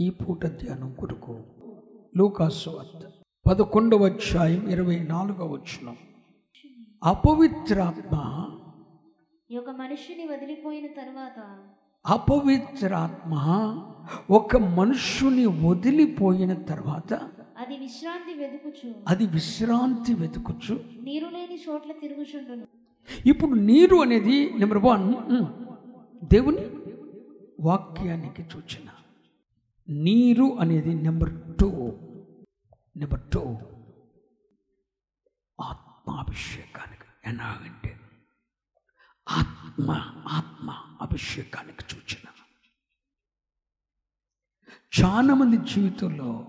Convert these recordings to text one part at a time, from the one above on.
ఈ పూట ధ్యానం కొరకు లూకాసు వార్త పదకొండవ అధ్యాయం ఇరవై నాలుగవ వచ్చిన అపవిత్రాత్మ ఈ యొక్క మనుష్యుని వదిలిపోయిన తరువాత అపవిత్రాత్మ ఒక మనుష్యుని వదిలిపోయిన తర్వాత అది విశ్రాంతి వెదుకుచు అది విశ్రాంతి వెతుకుచు. నీరు లేని చోట్ల తిరుగుచుండును. ఇప్పుడు నీరు అనేది నెంబర్ వన్ దేవుని వాక్యానికి సూచన. నీరు అనేది నెంబర్ టూ. Number two. ఆత్మాభిషేకానికి ఎలాగంటే ఆత్మ ఆత్మ అభిషేకానికి సూచన. చాలామంది జీవితంలో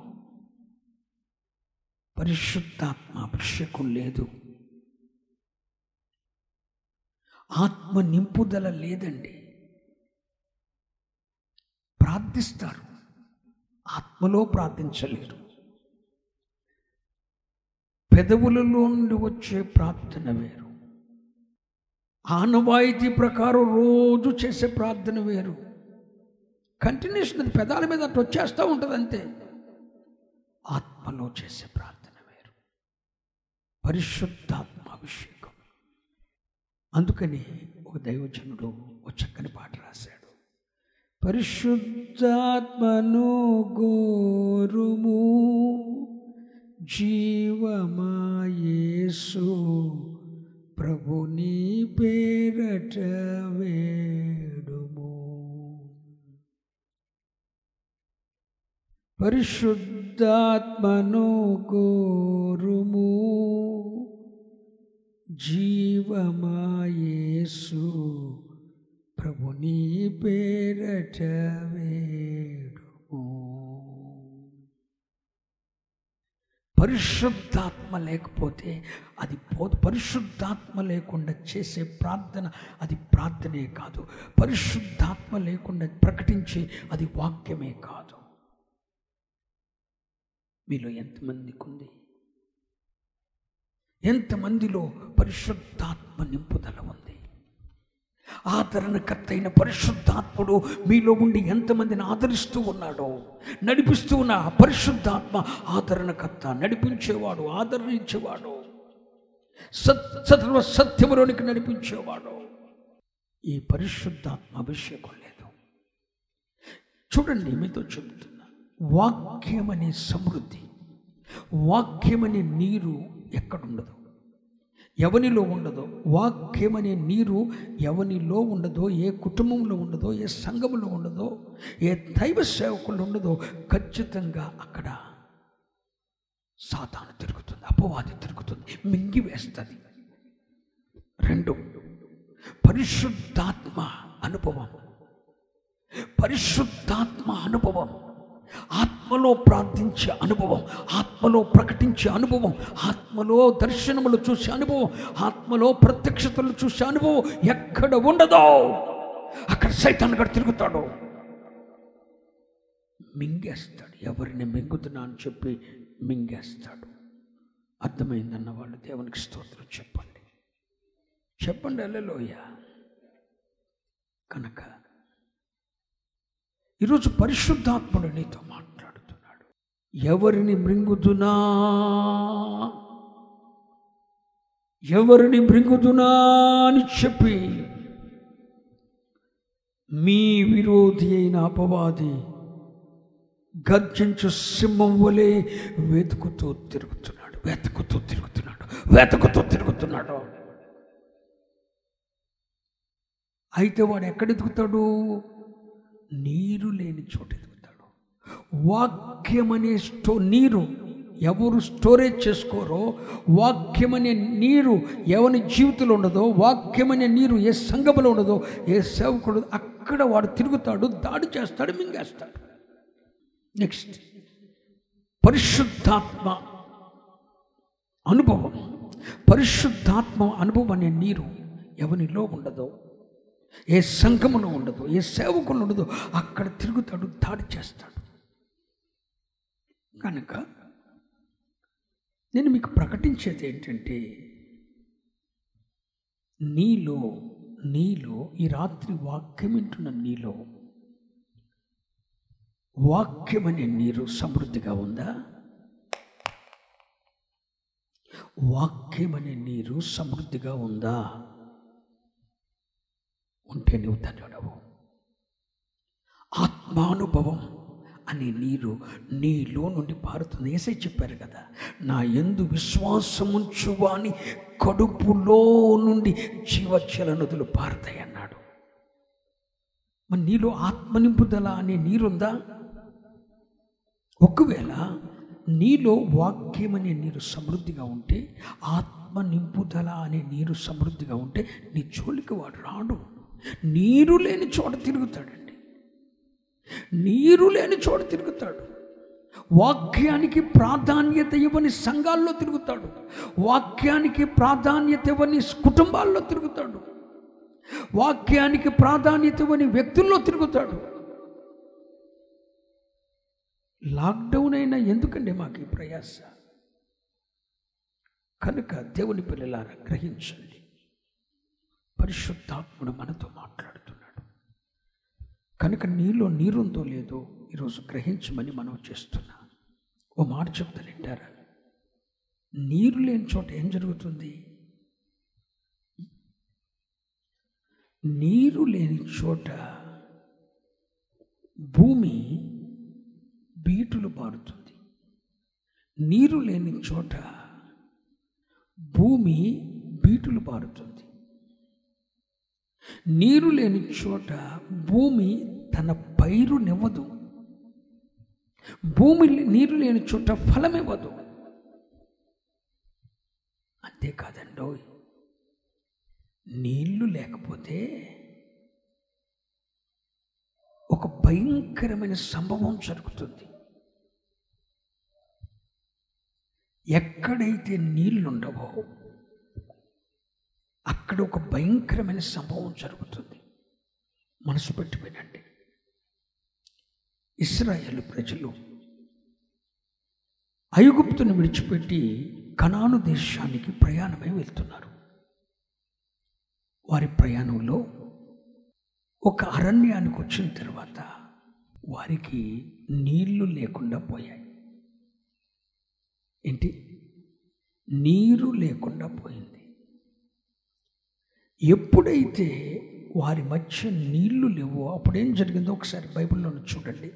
పరిశుద్ధాత్మ అభిషేకం లేదు. ఆత్మ నింపుదల లేదండి. ప్రార్థిస్తారు. ఆత్మలో ప్రార్థించలేరు. పెదవులలో నుండి వచ్చే ప్రార్థన వేరు. ఆనవాయితీ ప్రకారం రోజు చేసే ప్రార్థన వేరు. కంటిన్యూషన్ అది పెదాల మీద అట్లా వచ్చేస్తూ ఉంటుంది అంతే. ఆత్మలో చేసే ప్రార్థన వేరు. పరిశుద్ధాత్మ అభిషేకం అందుకని ఒక దైవజనుడు ఒక చక్కని పాట రాశాడు. పరిశుద్ధాత్మను గోరుము జీవమాయేసు ప్రభుని పేరట వేడుము. పరిశుద్ధాత్మను గోరుము జీవమాయేసు ప్రభుని పేరట వేడుము. పరిశుద్ధాత్మ లేకపోతే అది పో పరిశుద్ధాత్మ లేకుండా చేసే ప్రార్థన అది ప్రార్థనే కాదు. పరిశుద్ధాత్మ లేకుండా ప్రకటించే అది వాక్యమే కాదు. మీలో ఎంతమందికి ఉంది ఎంతమందిలో పరిశుద్ధాత్మ నింపుదల ఉంది? ఆదరణకర్త అయిన పరిశుద్ధాత్ముడు మీలో ఉండి ఎంతమందిని ఆదరిస్తూ ఉన్నాడో నడిపిస్తూ ఉన్న పరిశుద్ధాత్మ ఆదరణకర్త నడిపించేవాడు ఆదరించేవాడు. సత్ సర్వ సత్యములోనికి నడిపించేవాడు. ఈ పరిశుద్ధాత్మ అభిషేకం లేదు. చూడండి మీతో చెబుతున్నా. వాక్యమనే సమృద్ధి వాక్యమనే నీరు ఎక్కడుండదు. ఎవనిలో ఉండదో వాక్యమనే నీరు ఎవనిలో ఉండదో ఏ కుటుంబంలో ఉండదో ఏ సంఘములో ఉండదో ఏ దైవ సేవకుల్లో ఉండదో ఖచ్చితంగా అక్కడ సాతాను తిరుగుతుంది అపవాది తిరుగుతుంది మింగివేస్తుంది. రెండు పరిశుద్ధాత్మ అనుభవం. పరిశుద్ధాత్మ అనుభవం. ఆత్మలో ప్రార్థించే అనుభవం ఆత్మలో ప్రకటించే అనుభవం ఆత్మలో దర్శనములు చూసే అనుభవం ఆత్మలో ప్రత్యక్షతలు చూసే అనుభవం ఎక్కడ ఉండదో అక్కడ సైతాన్ గడు తిరుగుతాడు. మింగేస్తాడు. ఎవరిని మింగుతున్నా అని చెప్పి మింగేస్తాడు. అర్థమైందన్న వాళ్ళు దేవునికి స్తోత్రం చెప్పండి. చెప్పండి అల్లెలోయ కనుక ఈరోజు పరిశుద్ధాత్ముడు నీతో మాట్లాడుతున్నాడు. ఎవరిని మృంగుదునా? ఎవరిని మృంగుదునా అని చెప్పి మీ విరోధి అయిన అపవాది గర్జించు సింహం వలె వెతుకుతూ తిరుగుతున్నాడు. వెతుకుతూ తిరుగుతున్నాడు. వెతుకుతూ తిరుగుతున్నాడు. అయితే వాడు ఎక్కడ ఎదుగుతాడు? నీరు లేని చోట ఎదుగుతాడు. వాక్యం అనే స్టో నీరు ఎవరు స్టోరేజ్ చేసుకోరో వాక్యం అనే నీరు ఎవరి జీవితంలో ఉండదో వాక్యం అనే నీరు ఏ సంఘములో ఉండదో ఏ సేవకుడు అక్కడ వాడు తిరుగుతాడు దాడి చేస్తాడు మింగేస్తాడు. నెక్స్ట్ పరిశుద్ధాత్మ అనుభవం. పరిశుద్ధాత్మ అనుభవం అనే నీరు ఎవరిలో ఉండదో ఏ సంఘమును ఉండదు ఏ సేవకులు ఉండదు అక్కడ తిరుగుతాడు దాడి చేస్తాడు. కనుక నేను మీకు ప్రకటించేది ఏంటంటే నీలో నీలో ఈ రాత్రి వాక్యం వింటున్న నీలో వాక్యమనే నీరు సమృద్ధిగా ఉందా? వాక్యమనే నీరు సమృద్ధిగా ఉందా? ఉంటే నువ్వు ధన్యుడవు ఆత్మానుభవం అనే నీరు నీలో నుండి పారుతుంది. ఏసై చెప్పారు కదా నా ఎందు విశ్వాసముంచు వాని కడుపులో నుండి జీవచ్చల నదులు పారుతాయి అన్నాడు. మరి నీలో ఆత్మ నింపుదల అనే నీరుందా? ఒకవేళ నీలో వాక్యం అనే నీరు సమృద్ధిగా ఉంటే ఆత్మ నింపుదల అనే నీరు సమృద్ధిగా ఉంటే నీ జోలికి వాడు రాడు. నీరు లేని చోట తిరుగుతాడండి. నీరు లేని చోట తిరుగుతాడు. వాక్యానికి ప్రాధాన్యత ఇవ్వని సంఘాల్లో తిరుగుతాడు. వాక్యానికి ప్రాధాన్యత ఇవ్వని కుటుంబాల్లో తిరుగుతాడు. వాక్యానికి ప్రాధాన్యత ఇవ్వని వ్యక్తుల్లో తిరుగుతాడు. లాక్డౌన్ అయినా ఎందుకండి మాకు ఈ ప్రయాస? కనుక దేవుని పిల్లలారా గ్రహించండి. పరిశుద్ధాత్ముడు మనతో మాట్లాడుతున్నాడు. కనుక నీలో నీరుందో లేదో ఈరోజు గ్రహించమని మనం చేస్తున్నా. ఓ మాట చెప్తాను వింటారా? నీరు లేని చోట ఏం జరుగుతుంది? నీరు లేని చోట భూమి బీటులు పారుతుంది. నీరు లేని చోట భూమి బీటులు పారుతుంది. నీరు లేని చోట భూమి తన పైరునివ్వదు భూమి నీరు లేని చోట ఫలమివ్వదు అంతేకాదండో నీళ్ళు లేకపోతే ఒక భయంకరమైన సంభవం జరుగుతుంది. ఎక్కడైతే నీళ్ళుండవో అక్కడ ఒక భయంకరమైన సంభవం జరుగుతుంది. మనసు పెట్టి వినండి ఇస్రాయేల్ ప్రజలు ఐగుప్తును విడిచిపెట్టి కనాను దేశానికి ప్రయాణమై వెళ్తున్నారు. వారి ప్రయాణంలో ఒక అరణ్యానికి వచ్చిన తర్వాత వారికి నీళ్ళు లేకుండా పోయాయి. ఏంటి? నీరు లేకుండా పోయింది. ఎప్పుడైతే వారి మధ్య నీళ్ళు లేవో అప్పుడేం జరిగిందో ఒకసారి బైబిల్లోనే చూడండి.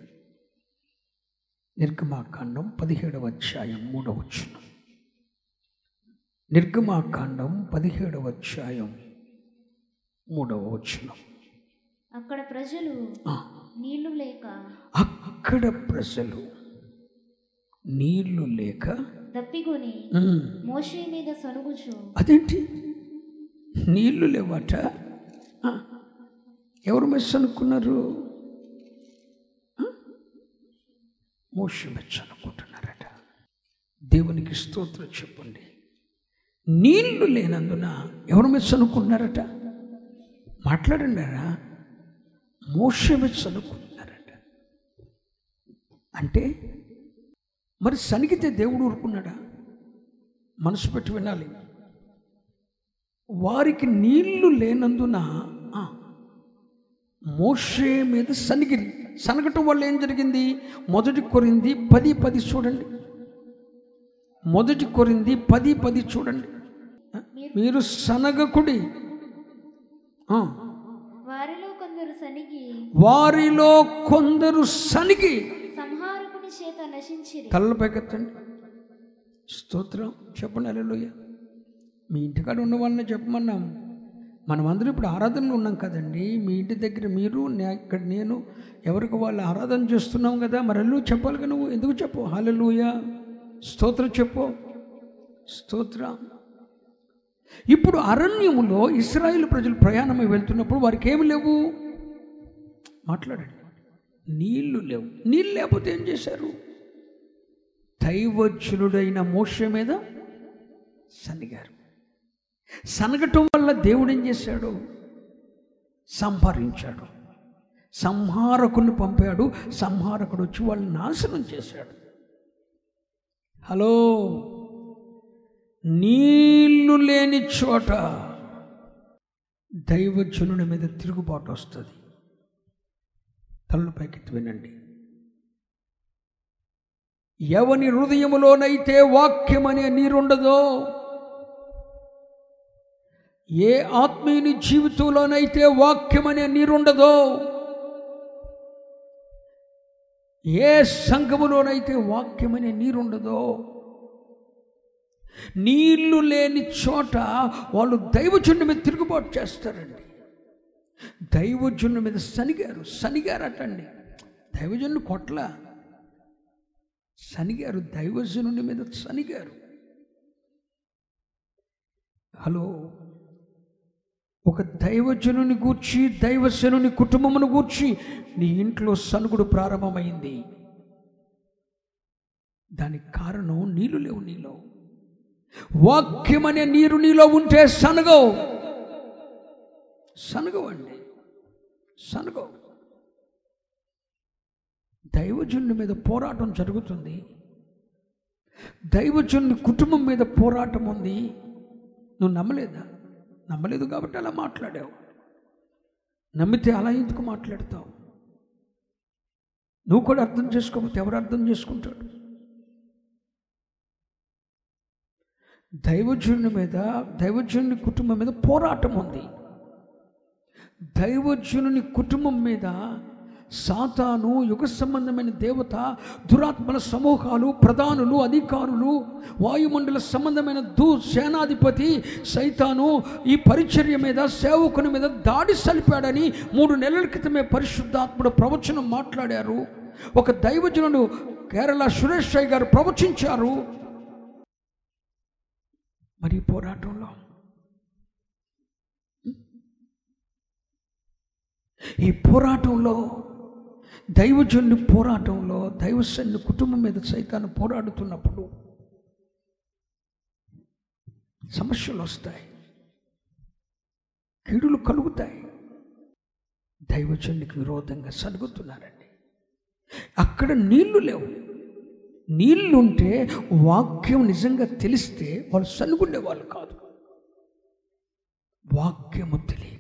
నిర్గమాకాండం పదిహేడవ అధ్యాయం మూడవ వచ్చిన నిర్గమాకాండం పదిహేడవ అధ్యాయం మూడవ వచనం. అక్కడ ప్రజలు నీళ్ళు లేక అక్కడ ప్రజలు నీళ్ళు లేక దప్పికొని ఉమ్, మోషే మీద సనుగుచు అదేంటి? నీళ్ళు లేవట. ఎవరు మెస్ అనుకున్నారు? మోష మెచ్చ అనుకుంటున్నారట. దేవునికి స్తోత్రం చెప్పండి. నీళ్ళు లేనందున ఎవరు మెస్ అనుకుంటున్నారట? మాట్లాడండారా? మోష మెచ్చ అనుకుంటున్నారట. అంటే మరి సనిగితే దేవుడు ఊరుకున్నాడా? మనసు పెట్టి వినాలి. వారికి నీళ్ళు లేనందున ఆ, మోషే మీద సనిగిరి సనగటం వల్ల ఏం జరిగింది? మొదటి కొరింది పది పది చూడండి. మొదటి కొరింది పది పది చూడండి. మీరు సనగకుడి. ఆ, వారిలో కొందరు సనిగి. వారిలో కొందరు సనిగి. సంహారకుని చేత నశించిరి. తలలు పైకెత్తండి. స్తోత్రం. చెప్పండి అలెలుయ్య మీ ఇంటికాడ ఉన్న వాళ్ళని చెప్పమన్నాం. మనం ఇప్పుడు ఆరాధనలో ఉన్నాం కదండి. మీ ఇంటి దగ్గర మీరు ఇక్కడ నేను ఎవరికి వాళ్ళు ఆరాధన చేస్తున్నాం కదా మరి అల్లు చెప్పాలి కదా నువ్వు. ఎందుకు చెప్పు హాలెలుయ స్తోత్రం చెప్పు. స్తోత్ర. ఇప్పుడు అరణ్యములో ఇస్రాయిల్ ప్రజలు ప్రయాణమై వెళ్తున్నప్పుడు వారికి ఏమి లేవు? మాట్లాడండి. నీళ్ళు లేవు. నీళ్ళు లేకపోతే ఏం చేశారు? దైవజనుడైన మోష మీద సన్నిగారు. సనగటం వల్ల దేవుడు ఏం చేశాడు? సంహరించాడు. సంహారకుని పంపాడు. సంహారకుడు వచ్చి వాళ్ళని నాశనం చేశాడు. హలో నీళ్ళు లేని చోట దైవజనుడి మీద తిరుగుబాటు వస్తుంది. తల్లు పైకెత్తి వినండి. ఎవని హృదయములోనైతే వాక్యం అనే నీరుండదో ఏ ఆత్మీయుని జీవితంలోనైతే వాక్యం అనే నీరుండదో ఏ సంఘములోనైతే వాక్యం అనే నీరుండదో నీళ్ళు లేని చోట వాళ్ళు దైవజుని మీద తిరుగుబాటు చేస్తారండి. దైవజుని మీద సనిగారు సనిగారటండి. దైవజనుని కొట్ల. సనిగారు దైవజనుని మీద సనిగారు. హలో ఒక దైవజనుని గూర్చి దైవశనుని కుటుంబమును గూర్చి నీ ఇంట్లో సనుగుడు ప్రారంభమైంది. దానికి కారణం నీళ్ళు లేవు నీలో. వాక్యం అనే నీరు నీలో ఉంటే సనగవు. సనగవు అండి. సనగవు. దైవజనుని మీద పోరాటం జరుగుతుంది. దైవజనుని కుటుంబం మీద పోరాటం ఉంది. నువ్వు నమ్మలేదా? నమ్మలేదు కాబట్టి అలా మాట్లాడావు. నమ్మితే అలా ఎందుకు మాట్లాడతావు? నువ్వు కూడా అర్థం చేసుకోకపోతే ఎవరు అర్థం చేసుకుంటాడు దైవజనుని మీద దైవజనుని కుటుంబం మీద పోరాటం ఉంది. దైవజనుని కుటుంబం మీద సాతాను యుగ సంబంధమైన దేవత దురాత్మల సమూహాలు ప్రధానులు అధికారులు వాయుమండల సంబంధమైన దూ సేనాధిపతి సైతాను ఈ పరిచర్య మీద సేవకుని మీద దాడి సలిపాడని మూడు నెలల క్రితమే పరిశుద్ధాత్ముడు ప్రవచనం మాట్లాడారు. ఒక దైవజనుడు కేరళ సురేష్ రాయ్ గారు ప్రవచించారు. మరి పోరాటంలో ఈ పోరాటంలో దైవజనుని పోరాటంలో దైవసన్ని కుటుంబం మీద సైతాన్ని పోరాడుతున్నప్పుడు సమస్యలు వస్తాయి. కీడులు కలుగుతాయి. దైవజనునికి విరోధంగా సలుగుతున్నారండి అక్కడ నీళ్ళు లేవు. నీళ్ళుంటే వాక్యం నిజంగా తెలిస్తే వాళ్ళు సలుగుండే వాళ్ళు కాదు. వాక్యము తెలియదు.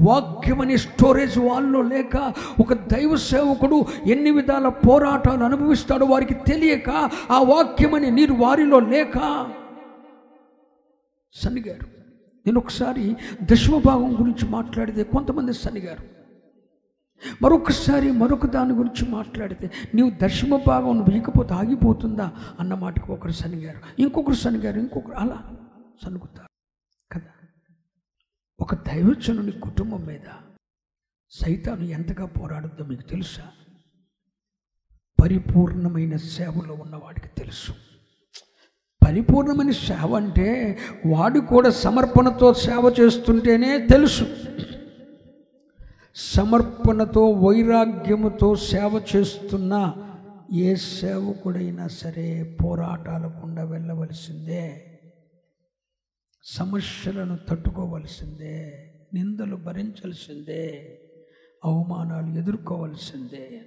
వాక్యమని స్టోరేజ్ వాళ్ళలో లేక ఒక దైవ సేవకుడు ఎన్ని విధాల పోరాటాలు అనుభవిస్తాడో వారికి తెలియక ఆ వాక్యమని నీరు వారిలో లేక సన్నిగారు. నేను ఒకసారి దశమభాగం గురించి మాట్లాడితే కొంతమంది సన్నిగారు. మరొకసారి మరొక దాని గురించి మాట్లాడితే నీవు దశమ భాగం వేయకపోతే ఆగిపోతుందా అన్న మాటకు ఒకరు సనిగారు ఇంకొకరు సనిగారు ఇంకొకరు అలా సనుగుతారు. ఒక దైవజనుని కుటుంబం మీద సైతాను ఎంతగా పోరాడుద్దో మీకు తెలుసా? పరిపూర్ణమైన సేవలో ఉన్నవాడికి తెలుసు. పరిపూర్ణమైన సేవ అంటే వాడు కూడా సమర్పణతో సేవ చేస్తుంటేనే తెలుసు. సమర్పణతో వైరాగ్యముతో సేవ చేస్తున్న ఏ సేవకుడైనా సరే పోరాటాల గుండా వెళ్ళవలసిందే. సమస్యలను తట్టుకోవలసిందే నిందలు భరించాల్సిందే అవమానాలు ఎదుర్కోవలసిందే.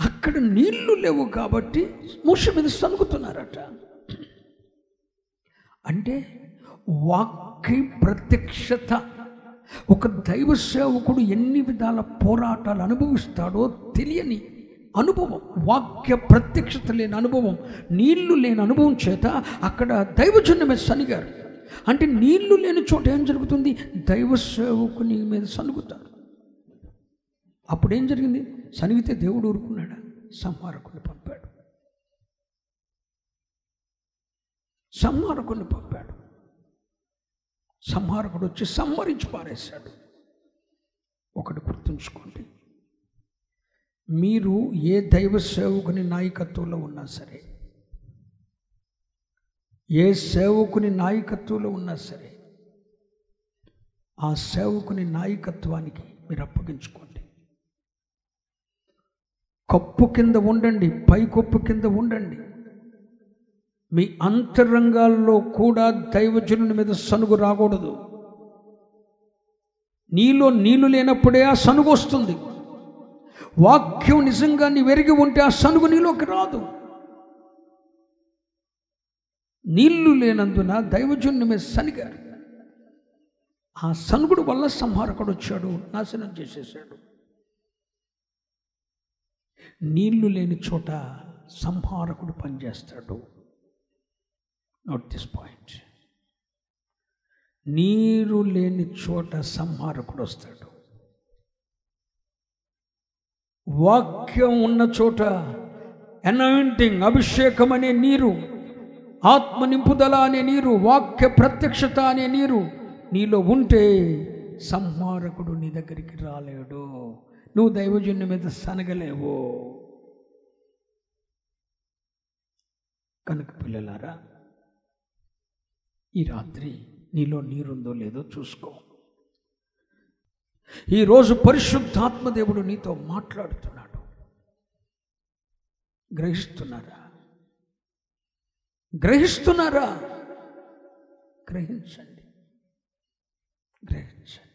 అక్కడ నీళ్ళు లేవు కాబట్టి మూష మీద సనుగుతున్నారట అంటే వాక్య ప్రత్యక్షత ఒక దైవ సేవకుడు ఎన్ని విధాల పోరాటాలు అనుభవిస్తాడో తెలియని అనుభవం వాక్య ప్రత్యక్షత లేని అనుభవం నీళ్ళు లేని అనుభవం చేత అక్కడ దైవజన్య మీద సనిగారు. అంటే నీళ్ళు లేని చోట ఏం జరుగుతుంది? దైవ సేవకుని మీద సనుగుతారు. అప్పుడు ఏం జరిగింది? సనిగితే దేవుడు ఊరుకున్నాడా? సంహారకుని పంపాడు. సంహారకుని పంపాడు. సంహారకుడు వచ్చి సంహరించి పారేశాడు. ఒకటి గుర్తుంచుకోండి. మీరు ఏ దైవ సేవకుని నాయకత్వంలో ఉన్నా సరే ఏ సేవకుని నాయకత్వంలో ఉన్నా సరే ఆ సేవకుని నాయకత్వానికి మీరు అప్పగించుకోండి. కప్పు కింద ఉండండి పై కప్పు కింద ఉండండి. మీ అంతరంగాల్లో కూడా దైవజనుని మీద సనుగు రాకూడదు. నీలో నీళ్ళు లేనప్పుడే ఆ సనుగు వస్తుంది. వాక్యం నిజంగా నీ వెరిగి ఉంటే ఆ సనుగు నీలోకి రాదు. నీళ్ళు లేనందున దైవజన్యమే మీద సనిగారు. ఆ సనుగుడు వల్ల సంహారకుడు వచ్చాడు నాశనం చేసేసాడు. నీళ్ళు లేని చోట సంహారకుడు పనిచేస్తాడు. నోట్ దిస్ పాయింట్ నీరు లేని చోట సంహారకుడు వస్తాడు. వాక్యం ఉన్న చోట అనాయింటింగ్ అభిషేకం అనే నీరు ఆత్మ నింపుదల అనే నీరు వాక్య ప్రత్యక్షత అనే నీరు నీలో ఉంటే సంహారకుడు నీ దగ్గరికి రాలేడు. నువ్వు దైవజన్య మీద సనగలేవు. కనుక పిల్లలారా ఈ రాత్రి నీలో నీరుందో లేదో చూసుకో. ఈరోజు పరిశుద్ధాత్మ దేవుడు నీతో మాట్లాడుతున్నాడు. గ్రహిస్తున్నారా? గ్రహిస్తున్నారా? గ్రహించండి. గ్రహించండి.